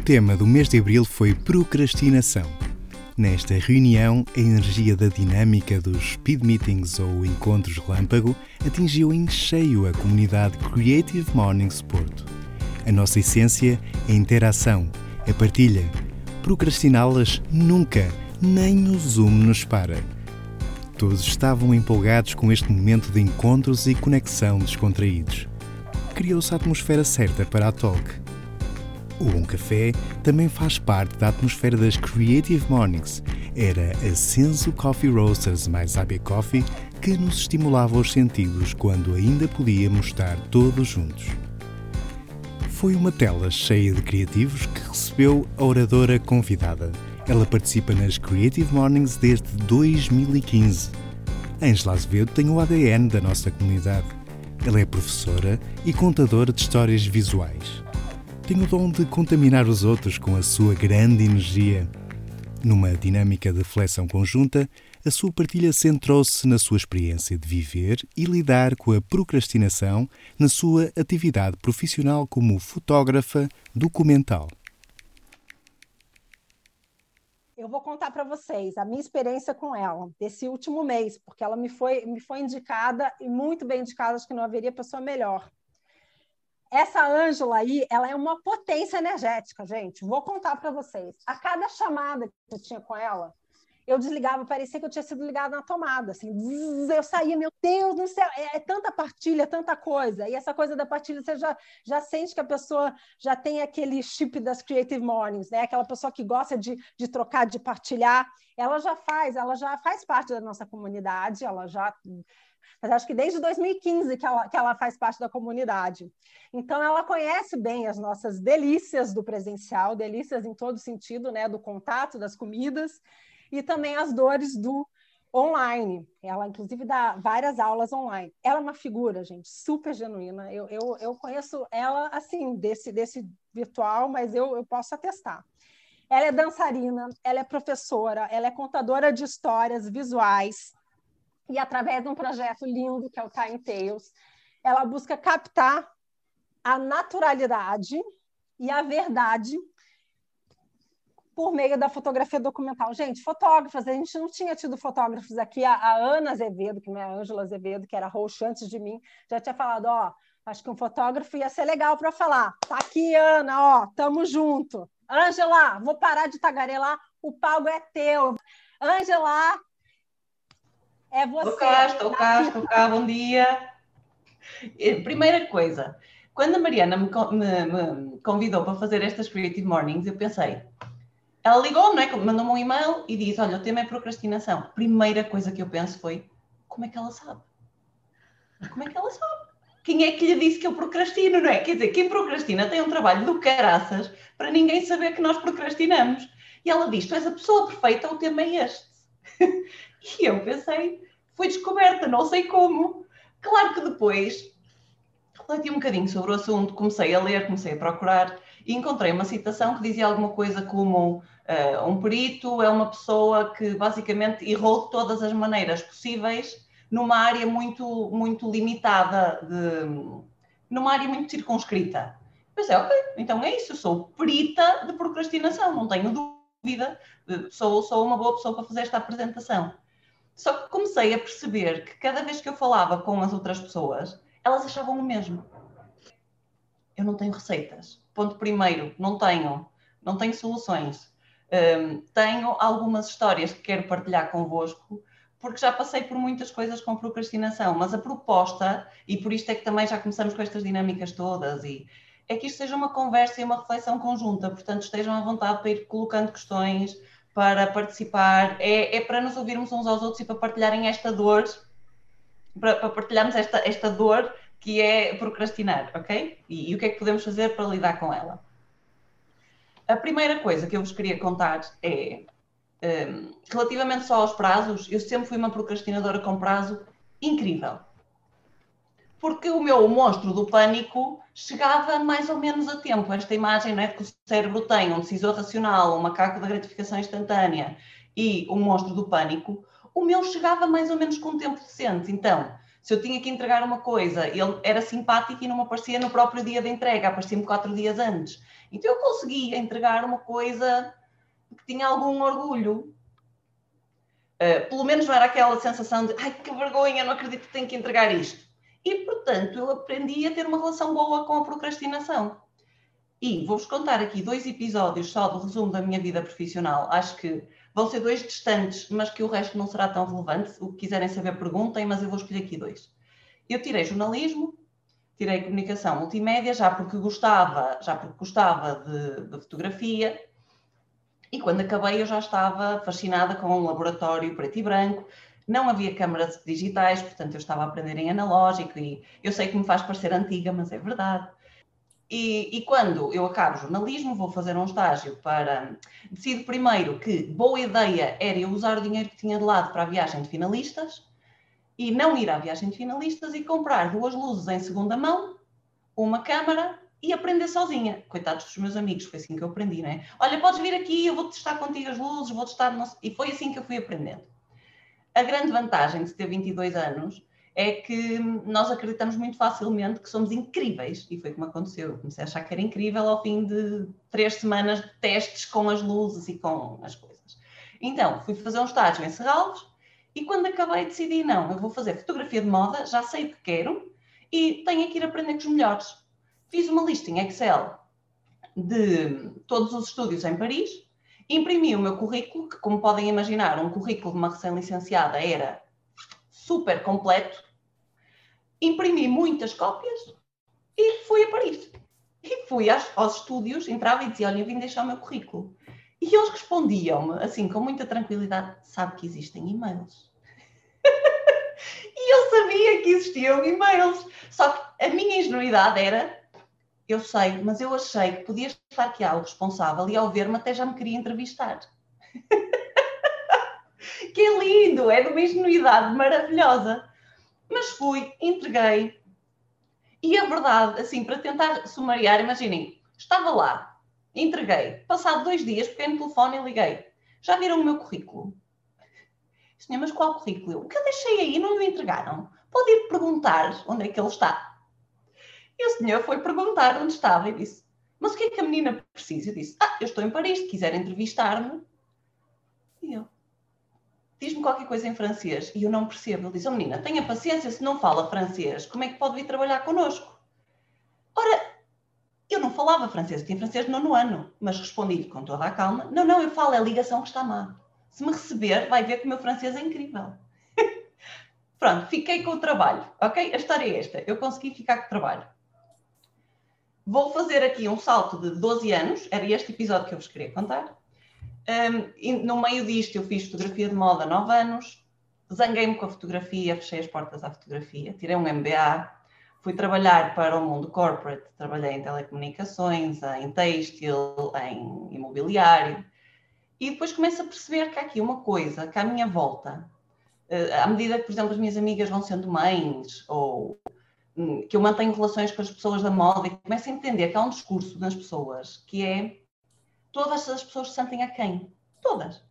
O tema do mês de abril foi procrastinação. Nesta reunião, a energia da dinâmica dos speed meetings ou encontros relâmpago atingiu em cheio a comunidade Creative Mornings Porto. A nossa essência é a interação, a partilha. Procrastiná-las nunca, nem o Zoom nos para. Todos estavam empolgados com este momento de encontros e conexão descontraídos. Criou-se a atmosfera certa para a talk o Bom Café também faz parte da atmosfera das Creative Mornings. Era a Senso Coffee Roasters mais AB Coffee que nos estimulava os sentidos quando ainda podíamos estar todos juntos. Foi uma tela cheia de criativos que recebeu a oradora convidada. Ela participa nas Creative Mornings desde 2015. Angela Azevedo tem o ADN da nossa comunidade. Ela é professora e contadora de histórias visuais tem o dom de contaminar os outros com a sua grande energia. Numa dinâmica de reflexão conjunta, a sua partilha centrou-se na sua experiência de viver e lidar com a procrastinação na sua atividade profissional como fotógrafa documental. Eu vou contar para vocês a minha experiência com ela desse último mês, porque ela me foi, me foi indicada e muito bem indicada, acho que não haveria pessoa melhor essa Ângela aí, ela é uma potência energética, gente. Vou contar para vocês. A cada chamada que eu tinha com ela, eu desligava, parecia que eu tinha sido ligada na tomada, assim, eu saía, meu Deus do céu, é, é, tanta partilha, tanta coisa, e essa coisa da partilha, você já, já sente que a pessoa já tem aquele chip das Creative Mornings, né, aquela pessoa que gosta de, de trocar, de partilhar, ela já faz, ela já faz parte da nossa comunidade, ela já mas acho que desde 2015 que ela, que ela faz parte da comunidade. Então, ela conhece bem as nossas delícias do presencial, delícias em todo sentido, né, do contato, das comidas, e também as dores do online. Ela, inclusive, dá várias aulas online. Ela é uma figura, gente, super genuína. Eu, eu, eu conheço ela, assim, desse, desse virtual, mas eu, eu posso atestar. Ela é dançarina, ela é professora, ela é contadora de histórias visuais, e através de um projeto lindo que é o Time Tales, ela busca captar a naturalidade e a verdade por meio da fotografia documental. Gente, fotógrafas, a gente não tinha tido fotógrafos aqui. A, a Ana Azevedo, que não é a Ângela Azevedo, que era host antes de mim, já tinha falado, ó, acho que um fotógrafo ia ser legal para falar. Tá aqui, Ana, ó, tamo junto. Ângela, vou parar de tagarelar, o palco é teu. Ângela, é você. Estou cá, estou cá, estou cá, bom dia. Primeira coisa, quando a Mariana me, me, me, convidou para fazer estas Creative Mornings, eu pensei, ela ligou, não é? Mandou-me um e-mail e disse: Olha, o tema é procrastinação. Primeira coisa que eu penso foi: como é que ela sabe? Como é que ela sabe? Quem é que lhe disse que eu procrastino, não é? Quer dizer, quem procrastina tem um trabalho do caraças para ninguém saber que nós procrastinamos. E ela diz: Tu és a pessoa perfeita, o tema é este. E eu pensei, foi descoberta, não sei como. Claro que depois refleti um bocadinho sobre o assunto, comecei a ler, comecei a procurar e encontrei uma citação que dizia alguma coisa como uh, um perito é uma pessoa que basicamente errou de todas as maneiras possíveis numa área muito, muito limitada, de, numa área muito circunscrita. Pensei, ok, então é isso, eu sou perita de procrastinação, não tenho dúvida, sou, sou uma boa pessoa para fazer esta apresentação. Só que comecei a perceber que cada vez que eu falava com as outras pessoas, elas achavam o mesmo. Eu não tenho receitas. Ponto primeiro, não tenho. Não tenho soluções. Um, tenho algumas histórias que quero partilhar convosco, porque já passei por muitas coisas com procrastinação, mas a proposta, e por isto é que também já começamos com estas dinâmicas todas, e é que isto seja uma conversa e uma reflexão conjunta, portanto estejam à vontade para ir colocando questões, para participar, é, é para nos ouvirmos uns aos outros e para partilharem esta dor, para, para partilharmos esta, esta dor que é procrastinar, ok? E, e, o que é que podemos fazer para lidar com ela? A primeira coisa que eu vos queria contar é, um, relativamente só aos prazos, eu sempre fui uma procrastinadora com prazo incrível porque o meu monstro do pânico chegava mais ou menos a tempo. Esta imagem não é que o cérebro tem um decisor racional, um macaco da gratificação instantânea e um monstro do pânico, o meu chegava mais ou menos com um tempo decente. Então, Se eu tinha que entregar uma coisa, ele era simpático e não me aparecia no próprio dia da entrega, aparecia-me quatro dias antes. Então eu conseguia entregar uma coisa que tinha algum orgulho. Uh, pelo menos não era aquela sensação de ai que vergonha, não acredito que tenho que entregar isto. E portanto eu aprendi a ter uma relação boa com a procrastinação. E vou-vos contar aqui dois episódios só do resumo da minha vida profissional. Acho que vão ser dois distantes, mas que o resto não será tão relevante. O que quiserem saber, perguntem, mas eu vou escolher aqui dois. Eu tirei jornalismo, tirei comunicação multimédia, já porque gostava, já porque gostava de, de fotografia. E quando acabei, eu já estava fascinada com um laboratório preto e branco. Não havia câmaras digitais, portanto, eu estava a aprender em analógico. E eu sei que me faz parecer antiga, mas é verdade. E, e, quando eu acabo jornalismo, vou fazer um estágio para. Decido primeiro que boa ideia era eu usar o dinheiro que tinha de lado para a viagem de finalistas e não ir à viagem de finalistas e comprar duas luzes em segunda mão, uma câmara e aprender sozinha. Coitados dos meus amigos, foi assim que eu aprendi, não é? Olha, podes vir aqui, eu vou testar contigo as luzes, vou testar. E foi assim que eu fui aprendendo. A grande vantagem de ter 22 anos é que nós acreditamos muito facilmente que somos incríveis. E foi como aconteceu. Eu comecei a achar que era incrível ao fim de três semanas de testes com as luzes e com as coisas. Então, fui fazer um estágio em Serralves e quando acabei decidi, não, eu vou fazer fotografia de moda, já sei o que quero e tenho que ir aprender com os melhores. Fiz uma lista em Excel de todos os estúdios em Paris, imprimi o meu currículo, que como podem imaginar, um currículo de uma recém-licenciada era super completo, imprimi muitas cópias e fui a Paris. E fui aos, aos estúdios, entrava e dizia: Olha, eu vim deixar o meu currículo. E eles respondiam-me, assim, com muita tranquilidade: Sabe que existem e-mails. e eu sabia que existiam e-mails. Só que a minha ingenuidade era: Eu sei, mas eu achei que podia estar aqui algo responsável e ao ver-me até já me queria entrevistar. que é lindo, é de uma ingenuidade maravilhosa. Mas fui, entreguei. E a verdade, assim, para tentar sumariar, imaginem, estava lá, entreguei. Passado dois dias, peguei no telefone e liguei. Já viram o meu currículo? Senhor, mas qual currículo? O que eu deixei aí não me entregaram? Pode ir perguntar onde é que ele está. E o senhor foi perguntar onde estava e disse: Mas o que é que a menina precisa? Eu disse: Ah, eu estou em Paris, se quiser entrevistar-me. E eu: diz-me qualquer coisa em francês e eu não percebo. Ele diz, oh menina, tenha paciência, se não fala francês, como é que pode vir trabalhar connosco? Ora, eu não falava francês, eu tinha francês no nono ano, mas respondi-lhe com toda a calma, não, não, eu falo, é a ligação que está má. Se me receber, vai ver que o meu francês é incrível. Pronto, fiquei com o trabalho, ok? A história é esta, eu consegui ficar com o trabalho. Vou fazer aqui um salto de 12 anos, era este episódio que eu vos queria contar. Um, no meio disto, eu fiz fotografia de moda há 9 anos, zanguei-me com a fotografia, fechei as portas à fotografia, tirei um MBA, fui trabalhar para o mundo corporate, trabalhei em telecomunicações, em têxtil, em imobiliário, e depois começo a perceber que há aqui uma coisa que à minha volta, uh, à medida que, por exemplo, as minhas amigas vão sendo mães, ou que eu mantenho relações com as pessoas da moda, e começo a entender que há um discurso nas pessoas que é todas as pessoas se sentem a quem? Todas.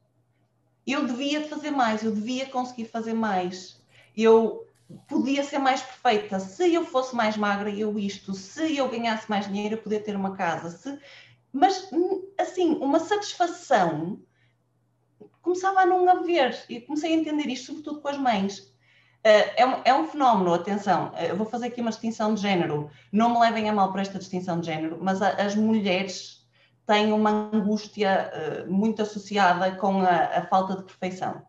Eu devia fazer mais, eu devia conseguir fazer mais. Eu podia ser mais perfeita. Se eu fosse mais magra, eu isto. Se eu ganhasse mais dinheiro, eu podia ter uma casa. Se... Mas, assim, uma satisfação começava a não haver. E comecei a entender isto, sobretudo com as mães. Eh, é um, é um, fenómeno, atenção, eh, eu vou fazer aqui uma distinção de género. Não me levem a mal por esta distinção de género, mas as mulheres têm uma angústia uh, muito associada com a, a falta de perfeição.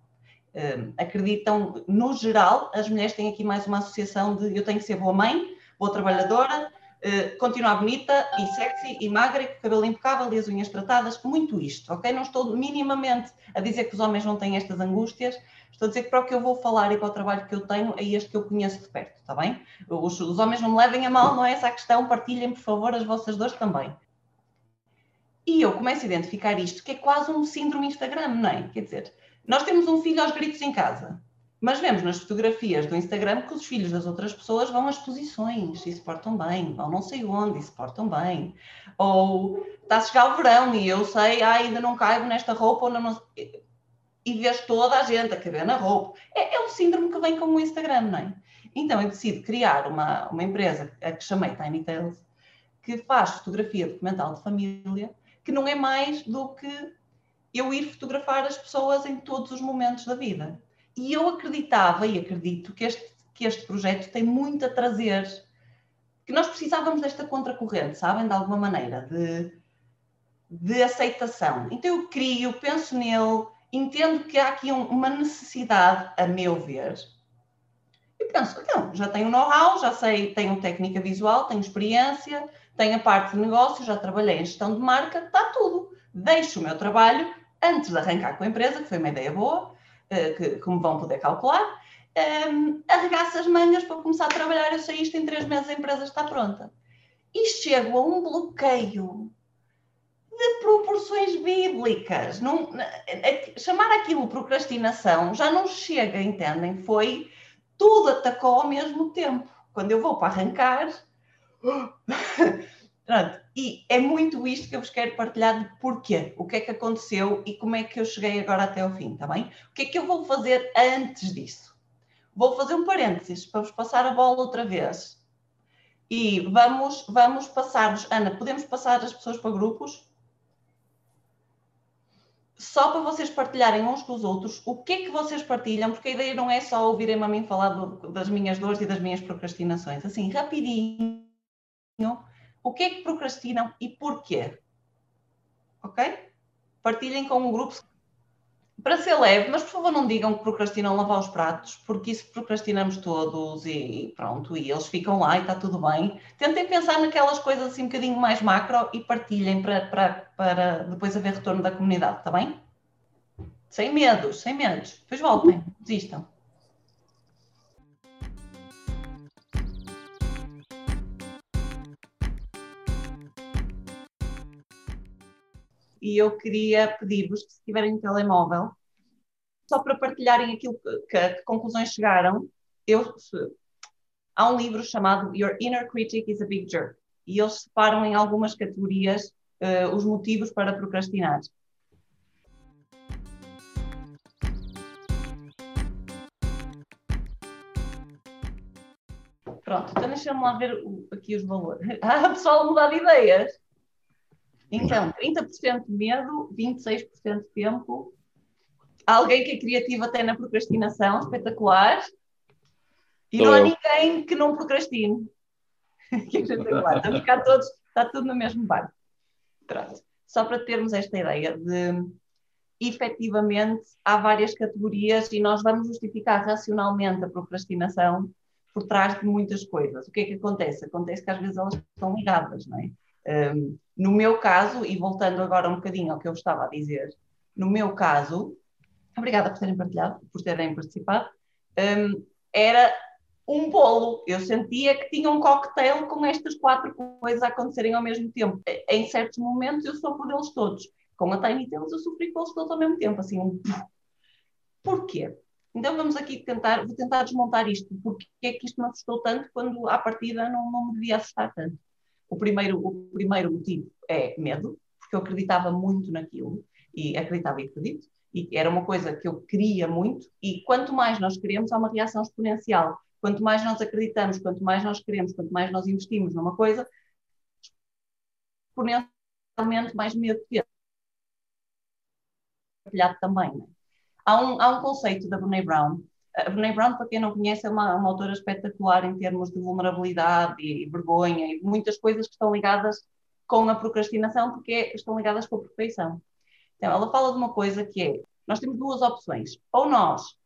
Uh, acreditam, no geral, as mulheres têm aqui mais uma associação de eu tenho que ser boa mãe, boa trabalhadora, uh, continuar bonita e sexy e magra, com o cabelo impecável e as unhas tratadas, muito isto, ok? Não estou minimamente a dizer que os homens não têm estas angústias, estou a dizer que para o que eu vou falar e para o trabalho que eu tenho é este que eu conheço de perto, está bem? Os, os homens não me levem a mal, não é essa a questão, partilhem por favor as vossas dores também. E eu começo a identificar isto, que é quase um síndrome Instagram, não é? Quer dizer, nós temos um filho aos gritos em casa, mas vemos nas fotografias do Instagram que os filhos das outras pessoas vão às exposições e se portam bem, vão não sei onde e se portam bem. Ou está a chegar o verão e eu sei, ah, ainda não caibo nesta roupa ou não. E vês toda a gente a caber na roupa. É, é um síndrome que vem com o Instagram, não é? Então eu decido criar uma, uma empresa a que chamei Tiny Tales, que faz fotografia documental de família, que não é mais do que eu ir fotografar as pessoas em todos os momentos da vida. E eu acreditava e acredito que este, que este projeto tem muito a trazer, que nós precisávamos desta contracorrente, sabem, de alguma maneira, de, de aceitação. Então eu crio, penso nele, entendo que há aqui um, uma necessidade, a meu ver, e penso, então, já tenho know-how, já sei, tenho técnica visual, tenho experiência, tenho a parte de negócio, já trabalhei em gestão de marca, está tudo. Deixo o meu trabalho antes de arrancar com a empresa, que foi uma ideia boa, que, como vão poder calcular, um, arregaço as mangas para começar a trabalhar. Eu sei isto em três meses, a empresa está pronta. E chego a um bloqueio de proporções bíblicas. Não, chamar aquilo procrastinação já não chega, entendem? Foi tudo atacou ao mesmo tempo. Quando eu vou para arrancar. Pronto. E é muito isto que eu vos quero partilhar de porquê, o que é que aconteceu e como é que eu cheguei agora até ao fim, está bem? O que é que eu vou fazer antes disso? Vou fazer um parênteses para vos passar a bola outra vez. E vamos, vamos passar-vos, Ana, podemos passar as pessoas para grupos? Só para vocês partilharem uns com os outros o que é que vocês partilham, porque a ideia não é só ouvirem-me a mim falar do, das minhas dores e das minhas procrastinações. Assim, rapidinho, o que é que procrastinam e porquê. Ok? Partilhem com um grupo para ser leve, mas por favor não digam que procrastinam lavar os pratos, porque isso procrastinamos todos e pronto, e eles ficam lá e está tudo bem. Tentem pensar naquelas coisas assim um bocadinho mais macro e partilhem para, para, para depois haver retorno da comunidade, está bem? Sem medos, sem medos. Depois voltem, desistam. E eu queria pedir-vos que, se tiverem um telemóvel, só para partilharem aquilo que, que, que conclusões chegaram, eu, há um livro chamado Your Inner Critic is a Big Jerk, e eles separam em algumas categorias uh, os motivos para procrastinar. Pronto, então deixa-me lá ver aqui os valores. Ah, pessoal, mudar de ideias. Então, 30% medo, 26% tempo. Alguém que é criativo até na procrastinação, espetacular. E não há ninguém que não procrastine. que é espetacular. Estamos cá todos, está tudo no mesmo barco. Pronto. Só para termos esta ideia de efetivamente há várias categorias e nós vamos justificar racionalmente a procrastinação por trás de muitas coisas. O que é que acontece? Acontece que às vezes elas estão ligadas, não é? Um, no meu caso, e voltando agora um bocadinho ao que eu estava a dizer, no meu caso, obrigada por terem partilhado, por terem participado, um, era um bolo. Eu sentia que tinha um cocktail com estas quatro coisas a acontecerem ao mesmo tempo. Em certos momentos eu sofro deles todos. Com a Tiny Tales eu sofri com eles todos ao mesmo tempo, assim um... Porquê? Então vamos aqui tentar, vou tentar desmontar isto. Porque é que isto me assustou tanto quando à partida não, não me devia assustar tanto? O primeiro, o primeiro motivo é medo, porque eu acreditava muito naquilo, e acreditava e acredito, e era uma coisa que eu queria muito, e quanto mais nós queremos, há uma reação exponencial. Quanto mais nós acreditamos, quanto mais nós queremos, quanto mais nós investimos numa coisa, exponencialmente mais medo temos. Partilhado também. Né? Há, um, há um conceito da Brene Brown a Brené Brown, para quem não conhece, é uma, uma autora espetacular em termos de vulnerabilidade e, e, vergonha e muitas coisas que estão ligadas com a procrastinação, porque é, estão ligadas com a perfeição. Então, ela fala de uma coisa que é: nós temos duas opções. Ou nós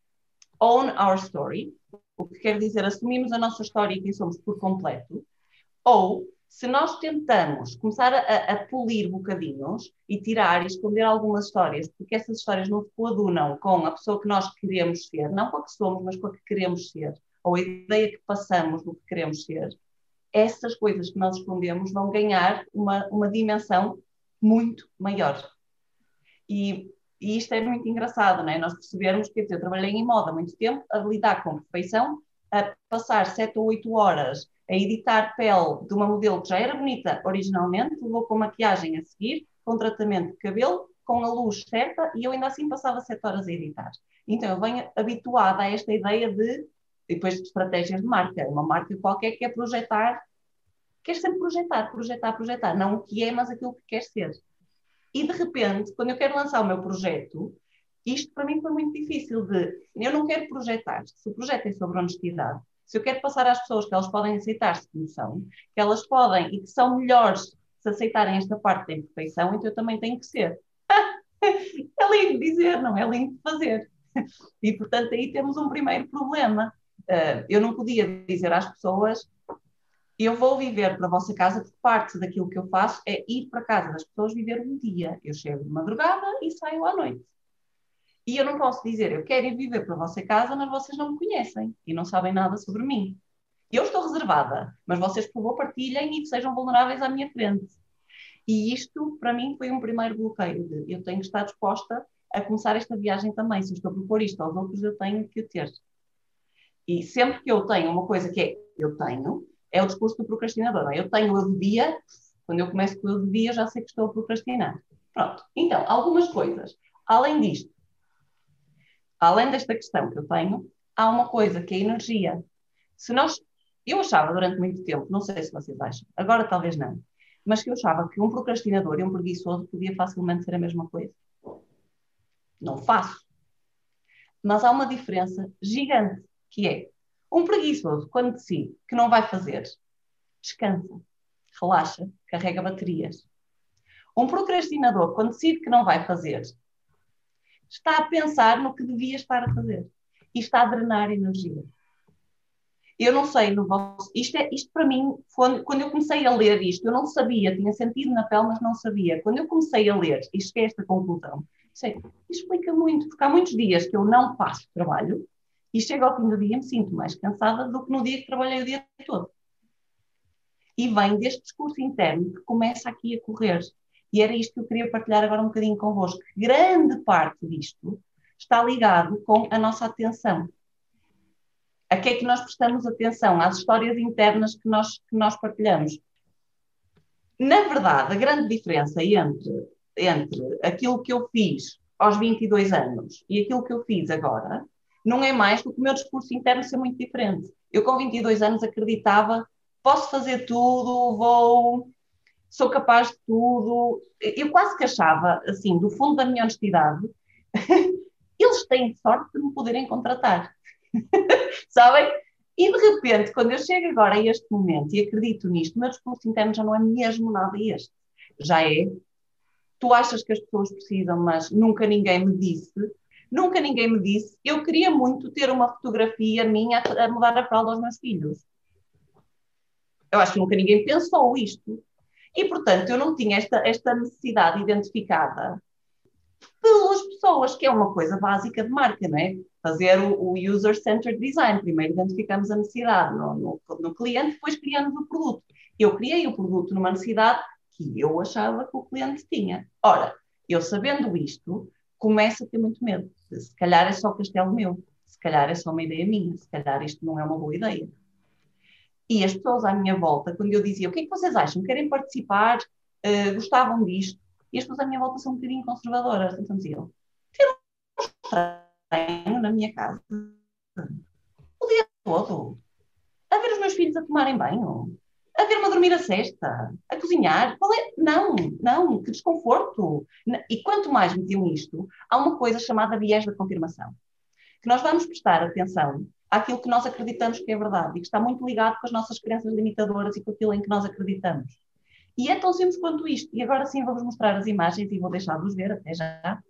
own our story, o que quer dizer assumimos a nossa história e quem somos por completo, ou se nós tentamos começar a, a, polir bocadinhos e tirar e esconder algumas histórias, porque essas histórias não se coadunam com a pessoa que nós queremos ser, não com a que somos, mas com a que queremos ser, ou a ideia que passamos do que queremos ser, essas coisas que nós escondemos vão ganhar uma, uma dimensão muito maior. E, e isto é muito engraçado, não é? Nós percebermos que eu trabalhei em moda há muito tempo, a lidar com perfeição, a passar sete ou oito horas a editar pele de uma modelo que já era bonita originalmente, levou com maquiagem a seguir, com tratamento de cabelo, com a luz certa, e eu ainda assim passava sete horas a editar. Então eu venho habituada a esta ideia de depois de estratégias de marca. Uma marca qualquer que é projetar, quer sempre projetar, projetar, projetar. Não o que é, mas aquilo que quer ser. E de repente, quando eu quero lançar o meu projeto, isto para mim foi muito difícil de. Eu não quero projetar. Se o projeto é sobre honestidade, se eu quero passar às pessoas que elas podem aceitar-se como são, que elas podem e que são melhores se aceitarem esta parte da imperfeição, então eu também tenho que ser. é lindo dizer, não é lindo fazer. E, portanto, aí temos um primeiro problema. Uh, eu não podia dizer às pessoas eu vou viver para a vossa casa, porque parte daquilo que eu faço é ir para a casa das pessoas viver um dia. Eu chego de madrugada e saio à noite. E eu não posso dizer, eu quero ir viver para a vossa casa, mas vocês não me conhecem e não sabem nada sobre mim. Eu estou reservada, mas vocês, por favor, partilhem e sejam vulneráveis à minha frente. E isto, para mim, foi um primeiro bloqueio de eu tenho que estar disposta a começar esta viagem também. Se eu estou a propor isto aos outros, eu tenho que o ter. E sempre que eu tenho uma coisa que é eu tenho, é o discurso do procrastinador. É? Eu tenho, eu devia, quando eu começo com eu devia, já sei que estou a procrastinar. Pronto. Então, algumas coisas. Além disto, além desta questão que eu tenho, há uma coisa que é a energia. Se nós, eu achava durante muito tempo, não sei se vocês acham, agora talvez não, mas que eu achava que um procrastinador e um preguiçoso podia facilmente ser a mesma coisa. Não faço. Mas há uma diferença gigante, que é um preguiçoso, quando decide que não vai fazer, descansa, relaxa, carrega baterias. Um procrastinador, quando decide que não vai fazer, está a pensar no que devia estar a fazer e está a drenar energia. Eu não sei, no vosso, isto, é, isto para mim, quando, quando eu comecei a ler isto, eu não sabia, tinha sentido na pele, mas não sabia. Quando eu comecei a ler e cheguei a esta conclusão, sei, explica muito, porque há muitos dias que eu não faço trabalho e chego ao fim do dia e me sinto mais cansada do que no dia que trabalhei o dia todo. E vem deste discurso interno que começa aqui a correr. E era isto que eu queria partilhar agora um bocadinho convosco. Grande parte disto está ligado com a nossa atenção. A que é que nós prestamos atenção? Às histórias internas que nós, que nós partilhamos. Na verdade, a grande diferença entre, entre aquilo que eu fiz aos 22 anos e aquilo que eu fiz agora não é mais do que o meu discurso interno ser muito diferente. Eu, com 22 anos, acreditava: posso fazer tudo, vou sou capaz de tudo. Eu quase que achava, assim, do fundo da minha honestidade, eles têm sorte de me poderem contratar. Sabem? E de repente, quando eu chego agora a este momento e acredito nisto, o meu discurso interno já não é mesmo nada este. Já é. Tu achas que as pessoas precisam, mas nunca ninguém me disse. Nunca ninguém me disse. Eu queria muito ter uma fotografia minha a mudar a fralda aos meus filhos. Eu acho que nunca ninguém pensou isto. E, portanto, eu não tinha esta, esta necessidade identificada pelas pessoas, que é uma coisa básica de marca, não é? Fazer o, o user-centered design. Primeiro identificamos a necessidade no, no, no, cliente, depois criamos o produto. Eu criei o produto numa necessidade que eu achava que o cliente tinha. Ora, eu sabendo isto, começo a ter muito medo. Se calhar é só castelo meu, se calhar é só uma ideia minha, se calhar isto não é uma boa ideia. E as pessoas à minha volta, quando eu dizia o que é que vocês acham, querem participar, uh, gostavam disto, e as pessoas à minha volta são um bocadinho conservadoras, então diziam, ter um estranho na minha casa o dia todo, a ver os meus filhos a tomarem banho, a ver-me a dormir a cesta, a cozinhar. É? Não, não, que desconforto. E quanto mais metiam isto, há uma coisa chamada viés da confirmação. Que nós vamos prestar atenção àquilo que nós acreditamos que é verdade e que está muito ligado com as nossas crenças limitadoras e com aquilo em que nós acreditamos. E é tão simples quanto isto. E agora sim vou-vos mostrar as imagens e vou deixar-vos ver até já.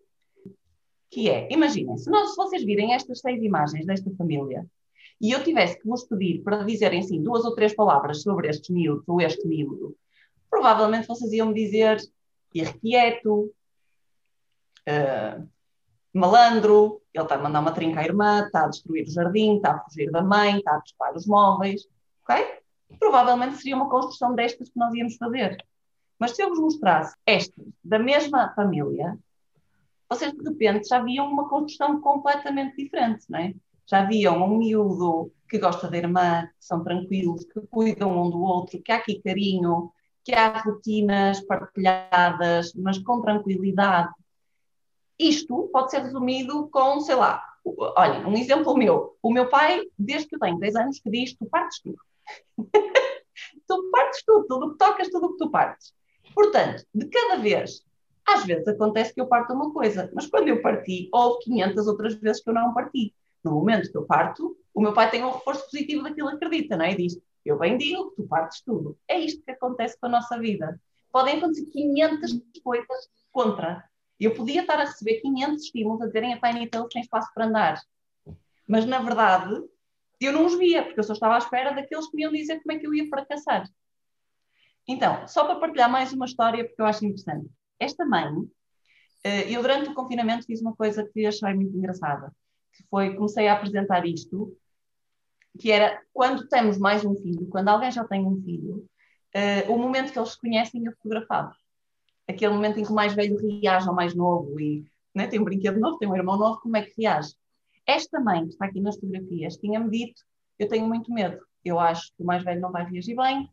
Que é, imaginem, se, nós, se vocês virem estas seis imagens desta família e eu tivesse que vos pedir para dizerem assim duas ou três palavras sobre estes miúdos ou este miúdo, provavelmente vocês iam me dizer irrequieto, uh, malandro, ele está a mandar uma trinca à irmã, está a destruir o jardim, está a fugir da mãe, está a despar os móveis, ok? Provavelmente seria uma construção destas que nós íamos fazer. Mas se eu vos mostrasse estas da mesma família, vocês de repente já viam uma construção completamente diferente, não é? Já viam um miúdo que gosta da irmã, que são tranquilos, que cuidam um do outro, que há aqui carinho, que há rotinas partilhadas, mas com tranquilidade, isto pode ser resumido com, sei lá, Olha, um exemplo meu. O meu pai, desde que eu tenho 10 anos, que diz: tu partes tudo. tu partes tudo, tudo que tocas, tudo que tu partes. Portanto, de cada vez, às vezes acontece que eu parto uma coisa, mas quando eu parti, houve 500 outras vezes que eu não parti. No momento que eu parto, o meu pai tem um reforço positivo daquilo que acredita, não é? E diz: Eu bem digo que tu partes tudo. É isto que acontece com a nossa vida. Podem acontecer 500 coisas contra. Eu podia estar a receber 500 estímulos a dizerem: a pai, então tem espaço para andar. Mas, na verdade, eu não os via, porque eu só estava à espera daqueles que me iam dizer como é que eu ia fracassar. Então, só para partilhar mais uma história, porque eu acho interessante. Esta mãe, eh, eu durante o confinamento fiz uma coisa que achei muito engraçada, que foi, comecei a apresentar isto, que era, quando temos mais um filho, quando alguém já tem um filho, uh, o momento que eles se conhecem é fotografado. Aquele momento em que o mais velho reage ao mais novo e né, tem um brinquedo novo, tem um irmão novo, como é que reage? Esta mãe que está aqui nas fotografias tinha-me dito: Eu tenho muito medo, eu acho que o mais velho não vai reagir bem,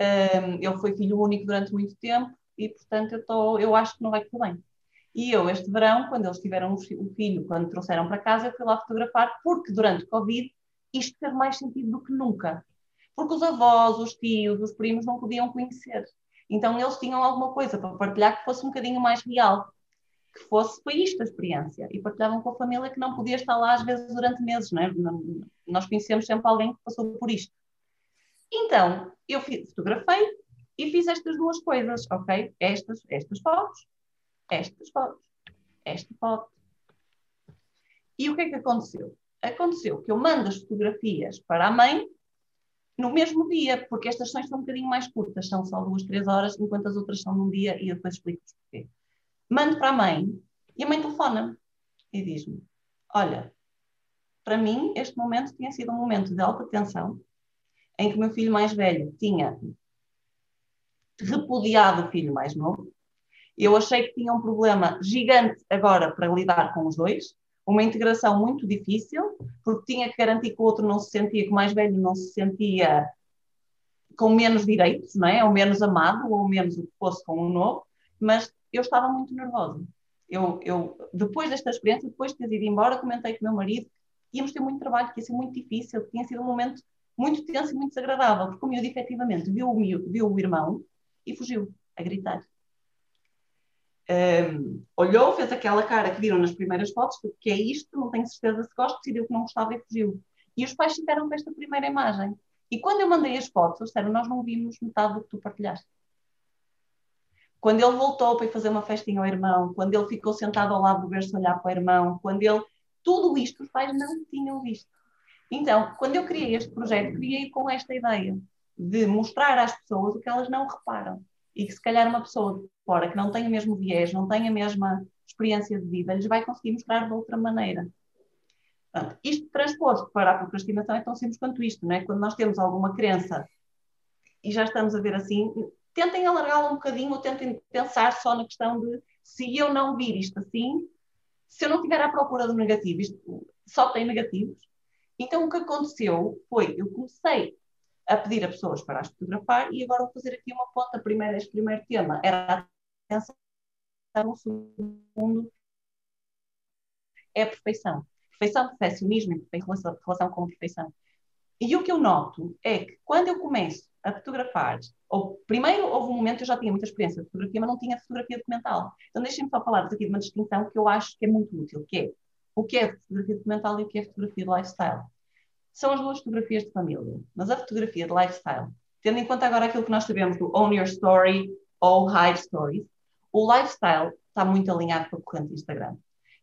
um, ele foi filho único durante muito tempo e, portanto, eu, tô, eu acho que não vai correr bem. E eu, este verão, quando eles tiveram o filho, quando trouxeram para casa, eu fui lá fotografar, porque durante o Covid isto fez mais sentido do que nunca. Porque os avós, os tios, os primos não podiam conhecer. Então eles tinham alguma coisa para partilhar que fosse um bocadinho mais real, que fosse foi isto a experiência. E partilhavam com a família que não podia estar lá às vezes durante meses, não é? Nós conhecemos sempre alguém que passou por isto. Então, eu fotografei e fiz estas duas coisas, ok? Estas, estas fotos, estas fotos, esta foto. E o que é que aconteceu? Aconteceu que eu mando as fotografias para a mãe no mesmo dia, porque estas sessões são um bocadinho mais curtas, são só duas, três horas, enquanto as outras são num dia e eu depois explico-vos porquê. Mando para a mãe e a mãe telefona e diz-me: Olha, para mim este momento tinha sido um momento de alta tensão, em que o meu filho mais velho tinha repudiado o filho mais novo. Eu achei que tinha um problema gigante agora para lidar com os dois, uma integração muito difícil, porque tinha que garantir que o outro não se sentia, que o mais velho não se sentia com menos direitos, não é? ou menos amado, ou menos o que fosse com o novo, mas eu estava muito nervosa. Eu, eu, depois desta experiência, depois de ter ido embora, comentei com o meu marido que íamos ter muito trabalho, que ia ser muito difícil, que tinha sido um momento muito tenso e muito desagradável, porque o miúdo efetivamente viu o, miúdo, viu o irmão e fugiu a gritar um, olhou, fez aquela cara que viram nas primeiras fotos, que é isto, não tenho certeza se gosta, decidiu que não gostava e fugiu. E os pais ficaram com esta primeira imagem. E quando eu mandei as fotos, eles disseram, nós não vimos metade do que tu partilhaste. Quando ele voltou para ir fazer uma festinha ao irmão, quando ele ficou sentado ao lado do berço olhar para o irmão, quando ele... Tudo isto os pais não tinham visto. Então, quando eu criei este projeto, criei com esta ideia de mostrar às pessoas o que elas não reparam e que se calhar uma pessoa fora que não tem o mesmo viés, não tem a mesma experiência de vida, lhes vai conseguir mostrar de outra maneira. Portanto, isto transposto para a procrastinação é tão simples quanto isto, não é? Quando nós temos alguma crença e já estamos a ver assim, tentem alargá-la um bocadinho ou tentem pensar só na questão de se eu não vir isto assim, se eu não estiver à procura do negativo, isto só tem negativos, então o que aconteceu foi, eu comecei a pedir a pessoas para as fotografar e agora vou fazer aqui uma ponta. Primeiro, este primeiro tema era a atenção, o segundo é a perfeição. Perfeição, perfeccionismo e relação, relação com a perfeição. E o que eu noto é que quando eu começo a fotografar, ou primeiro houve um momento eu já tinha muita experiência de fotografia, mas não tinha fotografia documental. Então deixem-me só falar aqui de uma distinção que eu acho que é muito útil, que é o que é fotografia documental e o que é fotografia de lifestyle são as duas fotografias de família. Mas a fotografia de lifestyle, tendo em conta agora aquilo que nós sabemos do Own Your Story ou Hide Stories, o lifestyle está muito alinhado com a corrente Instagram.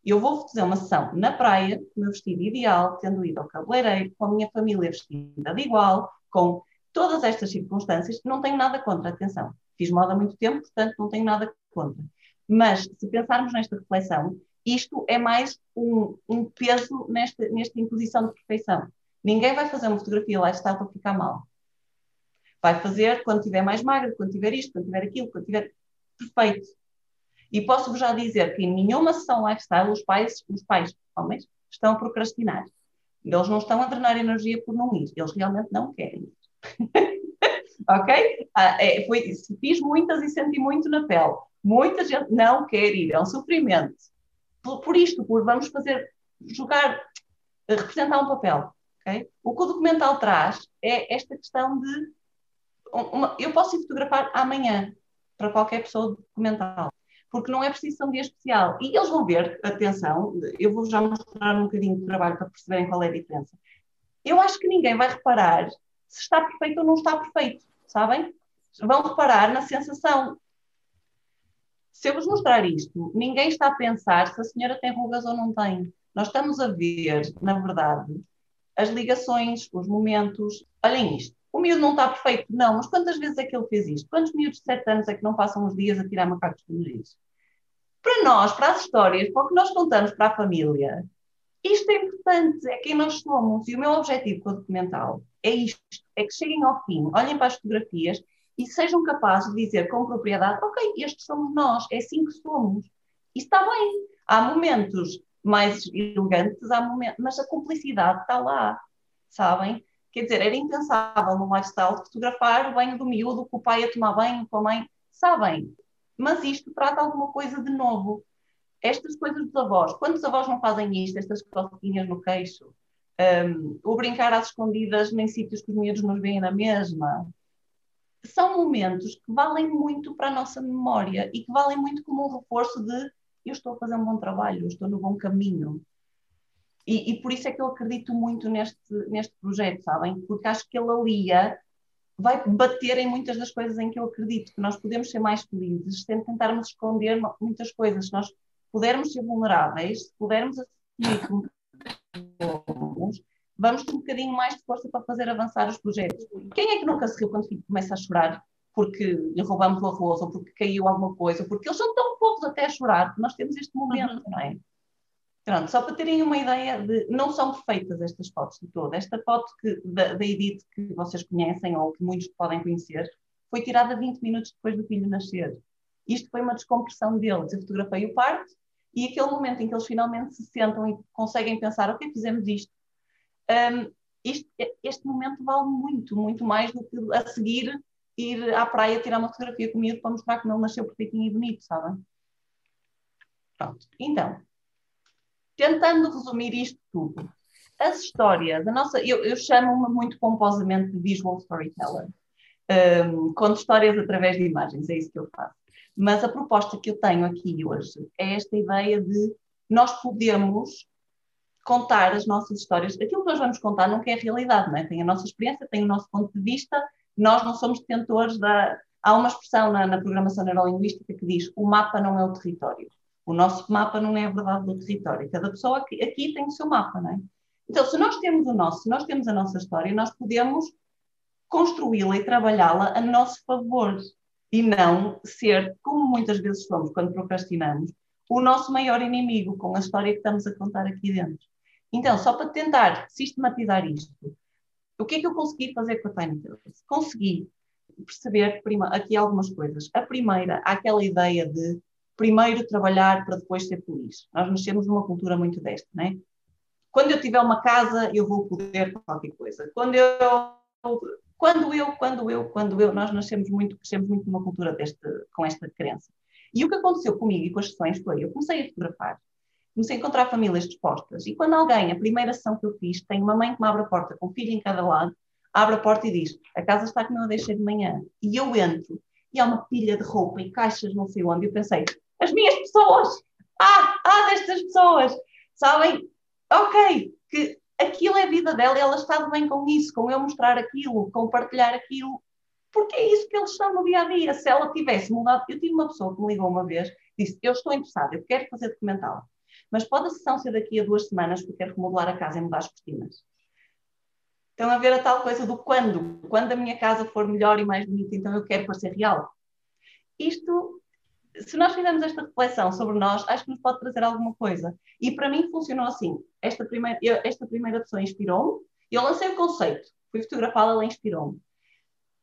Eu vou fazer uma sessão na praia, com o meu vestido ideal, tendo ido ao cabeleireiro, com a minha família vestida de igual, com todas estas circunstâncias, não tenho nada contra, atenção. Fiz moda há muito tempo, portanto não tenho nada contra. Mas se pensarmos nesta reflexão, isto é mais um, um peso nesta, nesta imposição de perfeição. Ninguém vai fazer uma fotografia lifestyle para ficar mal. Vai fazer quando estiver mais magra, quando tiver isto, quando tiver aquilo, quando tiver perfeito. E posso-vos já dizer que em nenhuma sessão lifestyle os pais, os pais, homens, estão a procrastinar. Eles não estão a drenar energia por não ir. Eles realmente não querem ok? Ah, é, foi, fiz muitas e senti muito na pele. Muita gente não quer ir. É um sofrimento. Por, por isto, por vamos fazer, jogar representar um papel. Okay? O que o documental traz é esta questão de. Uma, eu posso ir fotografar amanhã para qualquer pessoa documental, porque não é preciso ser um dia especial. E eles vão ver, atenção, eu vou já mostrar um bocadinho de trabalho para perceberem qual é a diferença. Eu acho que ninguém vai reparar se está perfeito ou não está perfeito, sabem? Vão reparar na sensação. Se eu vos mostrar isto, ninguém está a pensar se a senhora tem rugas ou não tem. Nós estamos a ver, na verdade, as ligações, os momentos. Olhem isto. O miúdo não está perfeito, não, mas quantas vezes é que ele fez isto? Quantos miúdos de 7 anos é que não passam os dias a tirar macacos do nariz? Para nós, para as histórias, para o que nós contamos para a família, isto é importante, é quem nós somos. E o meu objetivo com o documental é isto: é que cheguem ao fim, olhem para as fotografias e sejam capazes de dizer com propriedade: ok, estes somos nós, é assim que somos. Isso está bem. Há momentos mais elegantes, há momentos, mas a cumplicidade está lá, sabem? Quer dizer, era impensável no lifestyle fotografar o banho do miúdo, com o pai a tomar banho, com a mãe, sabem? Mas isto trata alguma coisa de novo. Estas coisas dos avós, quantos avós não fazem isto, estas cosquinhas no queixo? Um, o brincar às escondidas em sítios que os miúdos nos veem na mesma. São momentos que valem muito para a nossa memória e que valem muito como um reforço de eu estou a fazer um bom trabalho, eu estou no bom caminho. E, e, por isso é que eu acredito muito neste, neste projeto, sabem? Porque acho que ele alia, vai bater em muitas das coisas em que eu acredito, que nós podemos ser mais felizes sem tentarmos esconder muitas coisas. Se nós pudermos ser vulneráveis, se pudermos assumir como vamos ter um bocadinho mais de força para fazer avançar os projetos. Quem é que nunca se riu quando começa a chorar porque lhe roubamos o arroz, ou porque caiu alguma coisa, porque eles são tão poucos até a chorar que nós temos este momento, uhum. não é? Pronto, só para terem uma ideia de. Não são perfeitas estas fotos de todo. Esta foto que, da, da Edith, que vocês conhecem ou que muitos podem conhecer, foi tirada 20 minutos depois do filho nascer. Isto foi uma descompressão deles. Eu fotografei o parto e aquele momento em que eles finalmente se sentam e conseguem pensar: ok, fizemos isto. Um, isto este momento vale muito, muito mais do que a seguir ir à praia tirar uma fotografia comigo para mostrar como ele nasceu perfeitinho e bonito, sabem? Pronto. Então, tentando resumir isto tudo, as histórias, a nossa, eu, eu chamo-me muito pomposamente de visual storyteller. Um, conto histórias através de imagens, é isso que eu faço. Mas a proposta que eu tenho aqui hoje é esta ideia de nós podemos contar as nossas histórias. Aquilo que nós vamos contar nunca é a realidade, não é? Tem a nossa experiência, tem o nosso ponto de vista nós não somos detentores da. Há uma expressão na, na programação neurolinguística que diz: o mapa não é o território. O nosso mapa não é a verdade do território. Cada pessoa aqui, aqui tem o seu mapa, não é? Então, se nós temos o nosso, se nós temos a nossa história, nós podemos construí-la e trabalhá-la a nosso favor e não ser, como muitas vezes somos quando procrastinamos, o nosso maior inimigo com a história que estamos a contar aqui dentro. Então, só para tentar sistematizar isto, o que é que eu consegui fazer com a Tiny Tales? Consegui perceber prima, aqui algumas coisas. A primeira, aquela ideia de primeiro trabalhar para depois ser feliz. Nós nascemos numa cultura muito desta, não é? Quando eu tiver uma casa, eu vou poder qualquer coisa. Quando eu, quando eu, quando eu, quando eu, nós nascemos muito, crescemos muito numa cultura deste, com esta crença. E o que aconteceu comigo e com as sessões foi, eu comecei a fotografar comecei a encontrar famílias dispostas. E quando alguém, a primeira sessão que eu fiz, tem uma mãe que me abre a porta com um filho em cada lado, abre a porta e diz: A casa está como eu a deixei de manhã. E eu entro e há uma pilha de roupa e caixas não sei onde. E eu pensei: As minhas pessoas! Ah, ah, destas pessoas! Sabem? Ok, que aquilo é a vida dela e ela está bem com isso, com eu mostrar aquilo, com partilhar aquilo. Porque é isso que eles são no dia a dia. Se ela tivesse mudado, eu tive uma pessoa que me ligou uma vez, disse: Eu estou interessada, eu quero fazer documental mas pode a sessão ser daqui a duas semanas porque quero remodelar a casa e mudar as cortinas. Estão a ver a tal coisa do quando. Quando a minha casa for melhor e mais bonita, então eu quero parecer real. Isto, se nós fizermos esta reflexão sobre nós, acho que nos pode trazer alguma coisa. E para mim funcionou assim. Esta primeira, eu, esta primeira pessoa inspirou-me, eu lancei o conceito, fui fotografá-la, ela inspirou-me.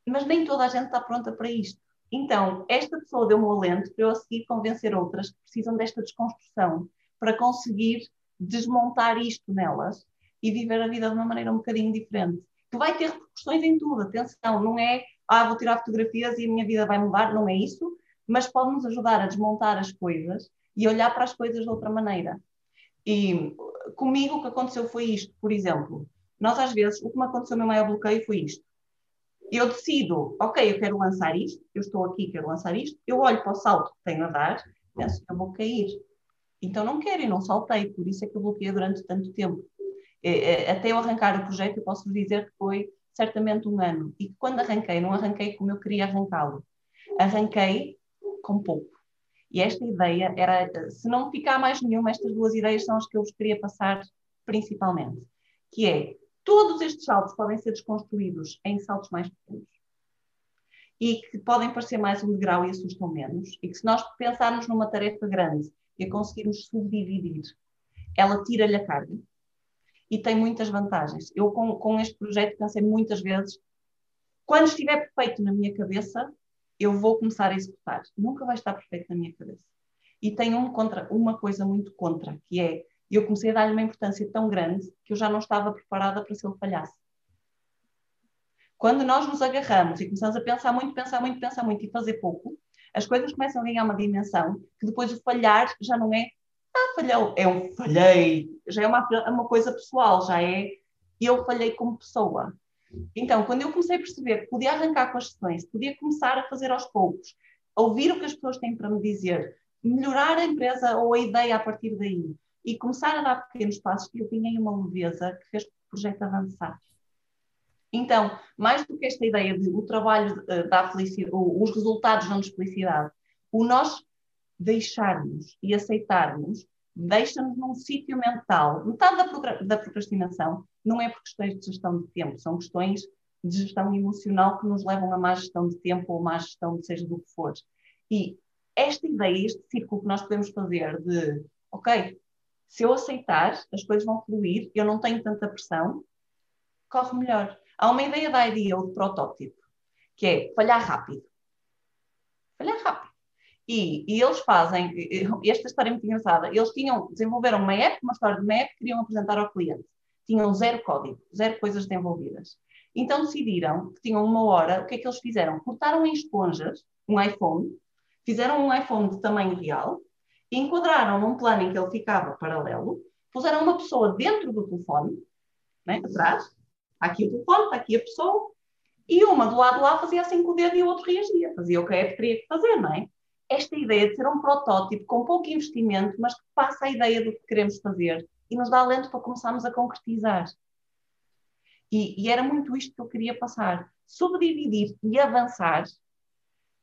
Mas nem toda a gente está pronta para isto. Então, esta pessoa deu-me o alento para eu a seguir convencer outras que precisam desta desconstrução para conseguir desmontar isto nelas e viver a vida de uma maneira um bocadinho diferente. Que vai ter repercussões em tudo, atenção, não é, ah, vou tirar fotografias e a minha vida vai mudar, não é isso, mas pode nos ajudar a desmontar as coisas e olhar para as coisas de outra maneira. E comigo o que aconteceu foi isto, por exemplo. Nós às vezes, o que me aconteceu no meu maior bloqueio foi isto. Eu decido, ok, eu quero lançar isto, eu estou aqui, quero lançar isto, eu olho para o salto que tenho a dar, penso eu vou cair. Então não quero e não saltei, por isso é que eu bloqueei durante tanto tempo. É, é, até eu arrancar o projeto, eu posso dizer que foi certamente um ano. E que quando arranquei, não arranquei como eu queria arrancá-lo. Arranquei com pouco. E esta ideia era, se não ficar mais nenhuma, estas duas ideias são as que eu vos queria passar principalmente. Que é, todos estes saltos podem ser desconstruídos em saltos mais pequenos. E que podem parecer mais um degrau e assustam menos. E que se nós pensarmos numa tarefa grande e a conseguirmos subdividir, ela tira-lhe a carga e tem muitas vantagens. Eu, com, com este projeto, pensei muitas vezes: quando estiver perfeito na minha cabeça, eu vou começar a executar. Nunca vai estar perfeito na minha cabeça. E tem um contra, uma coisa muito contra, que é eu comecei a dar-lhe uma importância tão grande que eu já não estava preparada para se ele falhasse. Quando nós nos agarramos e começamos a pensar muito, pensar muito, pensar muito e fazer pouco, as coisas começam a ganhar uma dimensão que depois o falhar já não é ah, falhou, é um falhei, já é uma, uma coisa pessoal, já é eu falhei como pessoa. Então, quando eu comecei a perceber que podia arrancar com as sessões, podia começar a fazer aos poucos, ouvir o que as pessoas têm para me dizer, melhorar a empresa ou a ideia a partir daí e começar a dar pequenos passos, eu tinha uma leveza que fez o projeto avançar. Então, mais do que esta ideia de o trabalho uh, dá felicidade, os resultados dão-nos felicidade, o nós deixarmos e aceitarmos deixa-nos num sítio mental. Metade da procrastinação não é por questões de gestão de tempo, são questões de gestão emocional que nos levam a má gestão de tempo ou má gestão de seja do que for. E esta ideia, este círculo que nós podemos fazer de, ok, se eu aceitar, as coisas vão fluir, eu não tenho tanta pressão, corre melhor. Há uma ideia da ideia ou de protótipo, que é falhar rápido. Falhar rápido. E, e, eles fazem, esta história é muito engraçada, eles tinham, desenvolveram uma app, uma história de uma app que queriam apresentar ao cliente. Tinham zero código, zero coisas desenvolvidas. Então decidiram que tinham uma hora, o que é que eles fizeram? Cortaram em esponjas um iPhone, fizeram um iPhone de tamanho real, enquadraram num plano em que ele ficava paralelo, puseram uma pessoa dentro do telefone, né, atrás, está aqui o telefone, está aqui a pessoa, e uma do lado lá fazia assim com o dedo e o outro reagia, fazia o que a app teria que fazer, não é? esta ideia de ser um protótipo com pouco investimento, mas que passa a ideia do que queremos fazer e nos dá alento para começarmos a concretizar. E, e era muito isto que eu queria passar. Subdividir e avançar.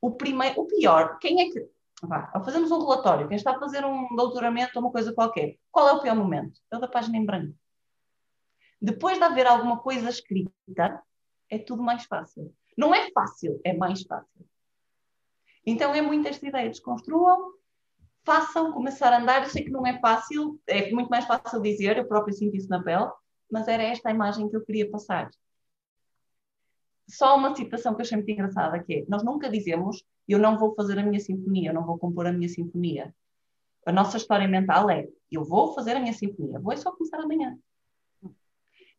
O, primeiro, o pior, quem é que. Vá, fazemos um relatório, quem está a fazer um doutoramento ou uma coisa qualquer, qual é o pior momento? É o da página em branco. Depois de haver alguma coisa escrita, é tudo mais fácil. Não é fácil, é mais fácil. Então é muito esta ideia, desconstruam, façam, começar a andar. Eu sei que não é fácil, é muito mais fácil dizer, eu próprio sinto isso na pele, mas era esta a imagem que eu queria passar. Só uma citação que eu achei muito engraçada, que é, nós nunca dizemos, eu não vou fazer a minha sinfonia, eu não vou compor a minha sinfonia. A nossa história mental é, eu vou fazer a minha sinfonia, vou só começar amanhã.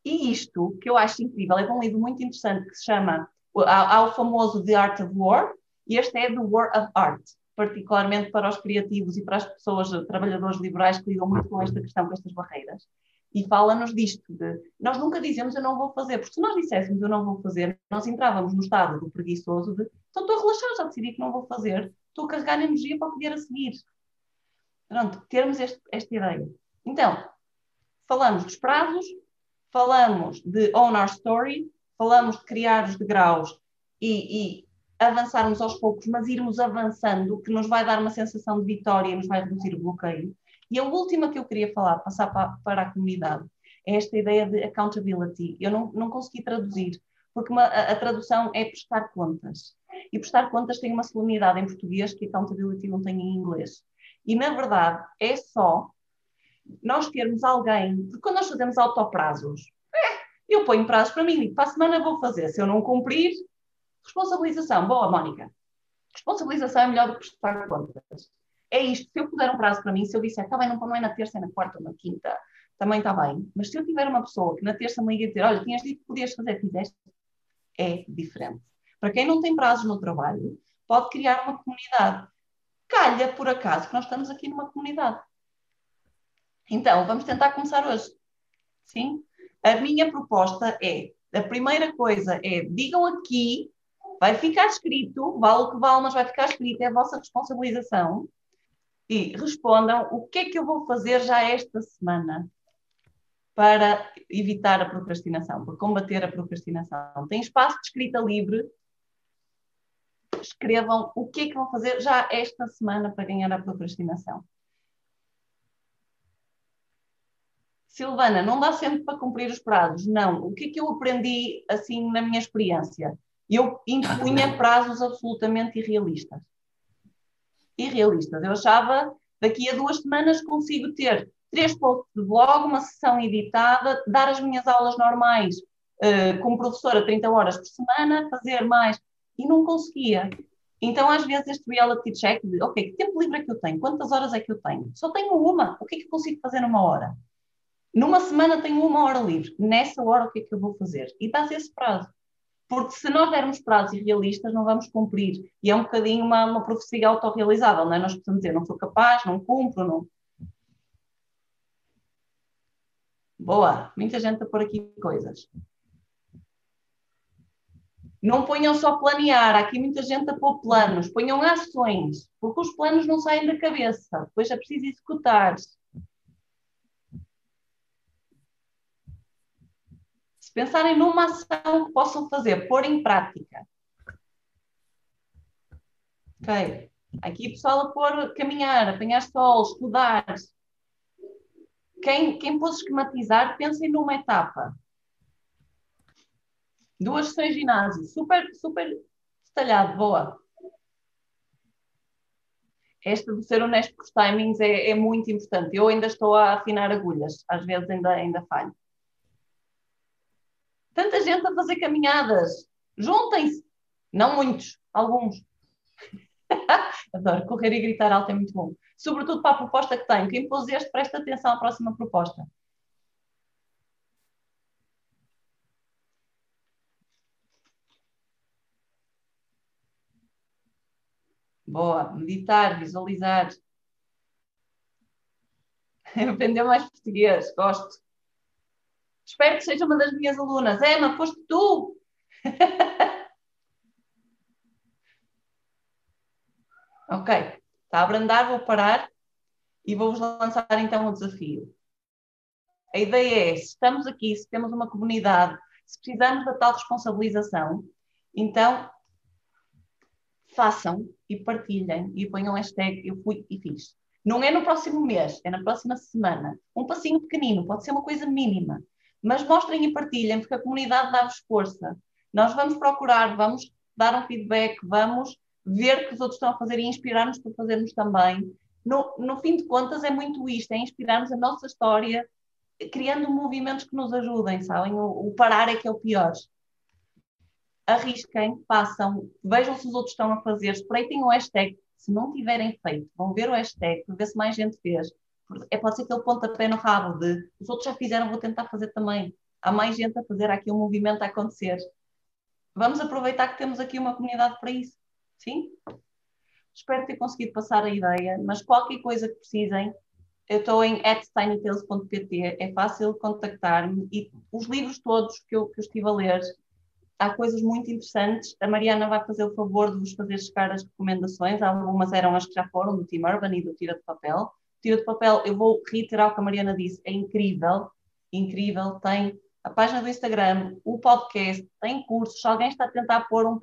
E isto, que eu acho incrível, é um livro muito interessante que se chama, há, há o famoso The Art of War, e este é do War of Art, particularmente para os criativos e para as pessoas, trabalhadores liberais que lidam muito com esta questão, com estas barreiras. E fala-nos disto, de nós nunca dizemos eu não vou fazer, porque se nós disséssemos eu não vou fazer, nós entrávamos no estado do preguiçoso de então estou a relaxar, já decidi que não vou fazer, estou a carregar energia para poder a seguir. Pronto, termos este, esta ideia. Então, falamos dos prazos, falamos de own our story, falamos de criar os degraus e, e avançarmos aos poucos, mas irmos avançando, que nos vai dar uma sensação de vitória nos vai reduzir o bloqueio. E a última que eu queria falar, passar para, para a comunidade, é esta ideia de accountability. Eu não, não consegui traduzir, porque uma, a, a, tradução é prestar contas. E prestar contas tem uma solenidade em português que accountability não tem em inglês. E, na verdade, é só nós termos alguém, porque quando nós fazemos autoprazos, é, eu ponho prazos para mim, para a semana vou fazer, se eu não cumprir, Responsabilização. Boa, Mónica. Responsabilização é melhor do que prestar contas. É isto. Se eu puder um prazo para mim, se eu disser, está bem, não, é na terça, é na quarta ou na quinta, também está bem. Mas se eu tiver uma pessoa que na terça me liga e dizer, olha, tinhas dito que podias fazer, fizeste, é diferente. Para quem não tem prazos no trabalho, pode criar uma comunidade. Calha, por acaso, que nós estamos aqui numa comunidade. Então, vamos tentar começar hoje. Sim? A minha proposta é: a primeira coisa é digam aqui, vai ficar escrito, vale o que vale, mas vai ficar escrito, é a vossa responsabilização. E respondam o que é que eu vou fazer já esta semana para evitar a procrastinação, para combater a procrastinação. Tem espaço de escrita livre. Escrevam o que é que vão fazer já esta semana para ganhar a procrastinação. Silvana, não dá sempre para cumprir os prazos. Não. O que é que eu aprendi assim na minha experiência? Eu impunha prazos absolutamente irrealistas. Irrealistas. Eu achava daqui a duas semanas consigo ter três posts de blog, uma sessão editada, dar as minhas aulas normais uh, como professora 30 horas por semana, fazer mais. E não conseguia. Então, às vezes, este reality check de, ok, que tempo livre é que eu tenho? Quantas horas é que eu tenho? Só tenho uma. O que é que eu consigo fazer numa hora? Numa semana tenho uma hora livre. Nessa hora, o que é que eu vou fazer? E dás esse prazo. Porque se nós dermos prazos irrealistas, não vamos cumprir. E é um bocadinho uma, uma profecia autorrealizável, não é? Nós podemos dizer, não sou capaz, não cumpro, não. Boa, muita gente a pôr aqui coisas. Não ponham só planear, há aqui muita gente a pôr planos, ponham ações, porque os planos não saem da cabeça, depois é preciso executar. Pensarem numa ação que possam fazer, pôr em prática. Ok. Aqui pessoal a pôr, caminhar, apanhar sol, estudar. Quem, quem pôs esquematizar, pensem numa etapa. Duas sessões de ginásio, super, super detalhado, boa. Esta de ser honesto com os timings é, é muito importante. Eu ainda estou a afinar agulhas, às vezes ainda, ainda falho. Tanta gente a fazer caminhadas. Juntem-se. Não muitos, alguns. Adoro correr e gritar alto, é muito bom. Sobretudo para a proposta que tenho. Quem pôs este, presta atenção à próxima proposta. Boa. Meditar, visualizar. Aprender mais português, gosto. Espero que seja uma das minhas alunas. Emma, foste tu! ok, está a abrandar, vou parar e vou-vos lançar então o desafio. A ideia é, se estamos aqui, se temos uma comunidade, se precisamos da tal responsabilização, então façam e partilhem e ponham hashtag eu fui e fiz. Não é no próximo mês, é na próxima semana. Um passinho pequenino, pode ser uma coisa mínima mas mostrem e partilhem, porque a comunidade dá-vos força. Nós vamos procurar, vamos dar um feedback, vamos ver o que os outros estão a fazer e inspirar-nos para fazermos também. No, no fim de contas, é muito isto: é inspirarmos a nossa história, criando movimentos que nos ajudem, sabem? O, o parar é que é o pior. Arrisquem, façam, vejam se os outros estão a fazer, espreitem o hashtag. Se não tiverem feito, vão ver o hashtag, ver se mais gente fez é, pode ser aquele pontapé no rabo de os outros já fizeram, vou tentar fazer também. Há mais gente a fazer, há aqui um movimento a acontecer. Vamos aproveitar que temos aqui uma comunidade para isso. Sim? Espero ter conseguido passar a ideia, mas qualquer coisa que precisem, eu estou em tinytales.pt, é fácil contactar-me e os livros todos que eu, que eu estive a ler, há coisas muito interessantes. A Mariana vai fazer o favor de vos fazer chegar as recomendações, algumas eram as que já foram, do Tim Urban e do Tira de Papel tira de papel, eu vou reiterar o que a Mariana disse, é incrível, incrível, tem a página do Instagram, o podcast, tem cursos, se alguém está a tentar pôr um,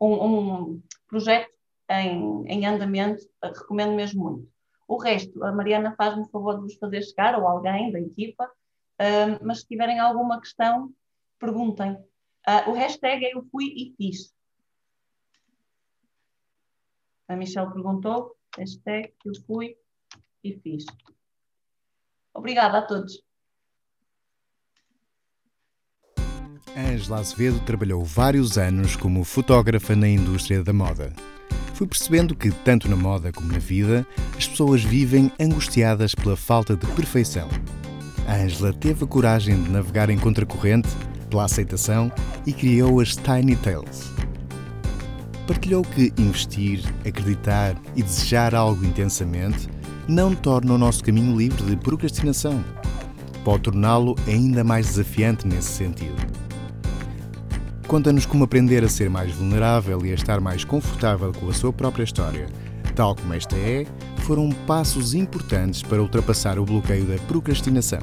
um, um projeto em, em andamento, recomendo mesmo muito. O resto, a Mariana faz-me o favor de vos fazer chegar, ou alguém da equipa, uh, mas se tiverem alguma questão, perguntem. Uh, o hashtag é eu fui e fiz. A Michelle perguntou, hashtag eu fui e fiz. Obrigada a todos. Angela Azevedo trabalhou vários anos como fotógrafa na indústria da moda. Fui percebendo que, tanto na moda como na vida, as pessoas vivem angustiadas pela falta de perfeição. A Angela teve a coragem de navegar em contracorrente, pela aceitação, e criou as Tiny Tales. Partilhou que investir, acreditar e desejar algo intensamente não torna o nosso caminho livre de procrastinação. Pode torná-lo ainda mais desafiante nesse sentido. Conta-nos como aprender a ser mais vulnerável e a estar mais confortável com a sua própria história, tal como esta é, foram passos importantes para ultrapassar o bloqueio da procrastinação.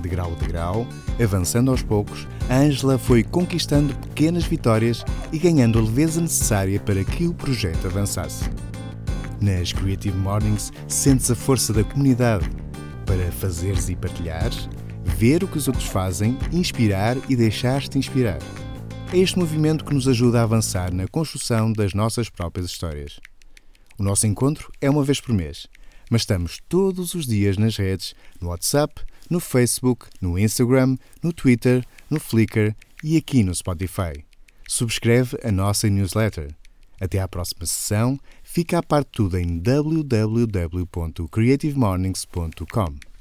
De grau a grau, avançando aos poucos, a Ângela foi conquistando pequenas vitórias e ganhando a leveza necessária para que o projeto avançasse. Nas Creative Mornings sentes a força da comunidade para fazeres e partilhares, ver o que os outros fazem, inspirar e deixar-te inspirar. É este movimento que nos ajuda a avançar na construção das nossas próprias histórias. O nosso encontro é uma vez por mês, mas estamos todos os dias nas redes, no WhatsApp, no Facebook, no Instagram, no Twitter, no Flickr e aqui no Spotify. Subscreve a nossa newsletter. Até à próxima sessão. Fica a parte tudo em www.creativemornings.com.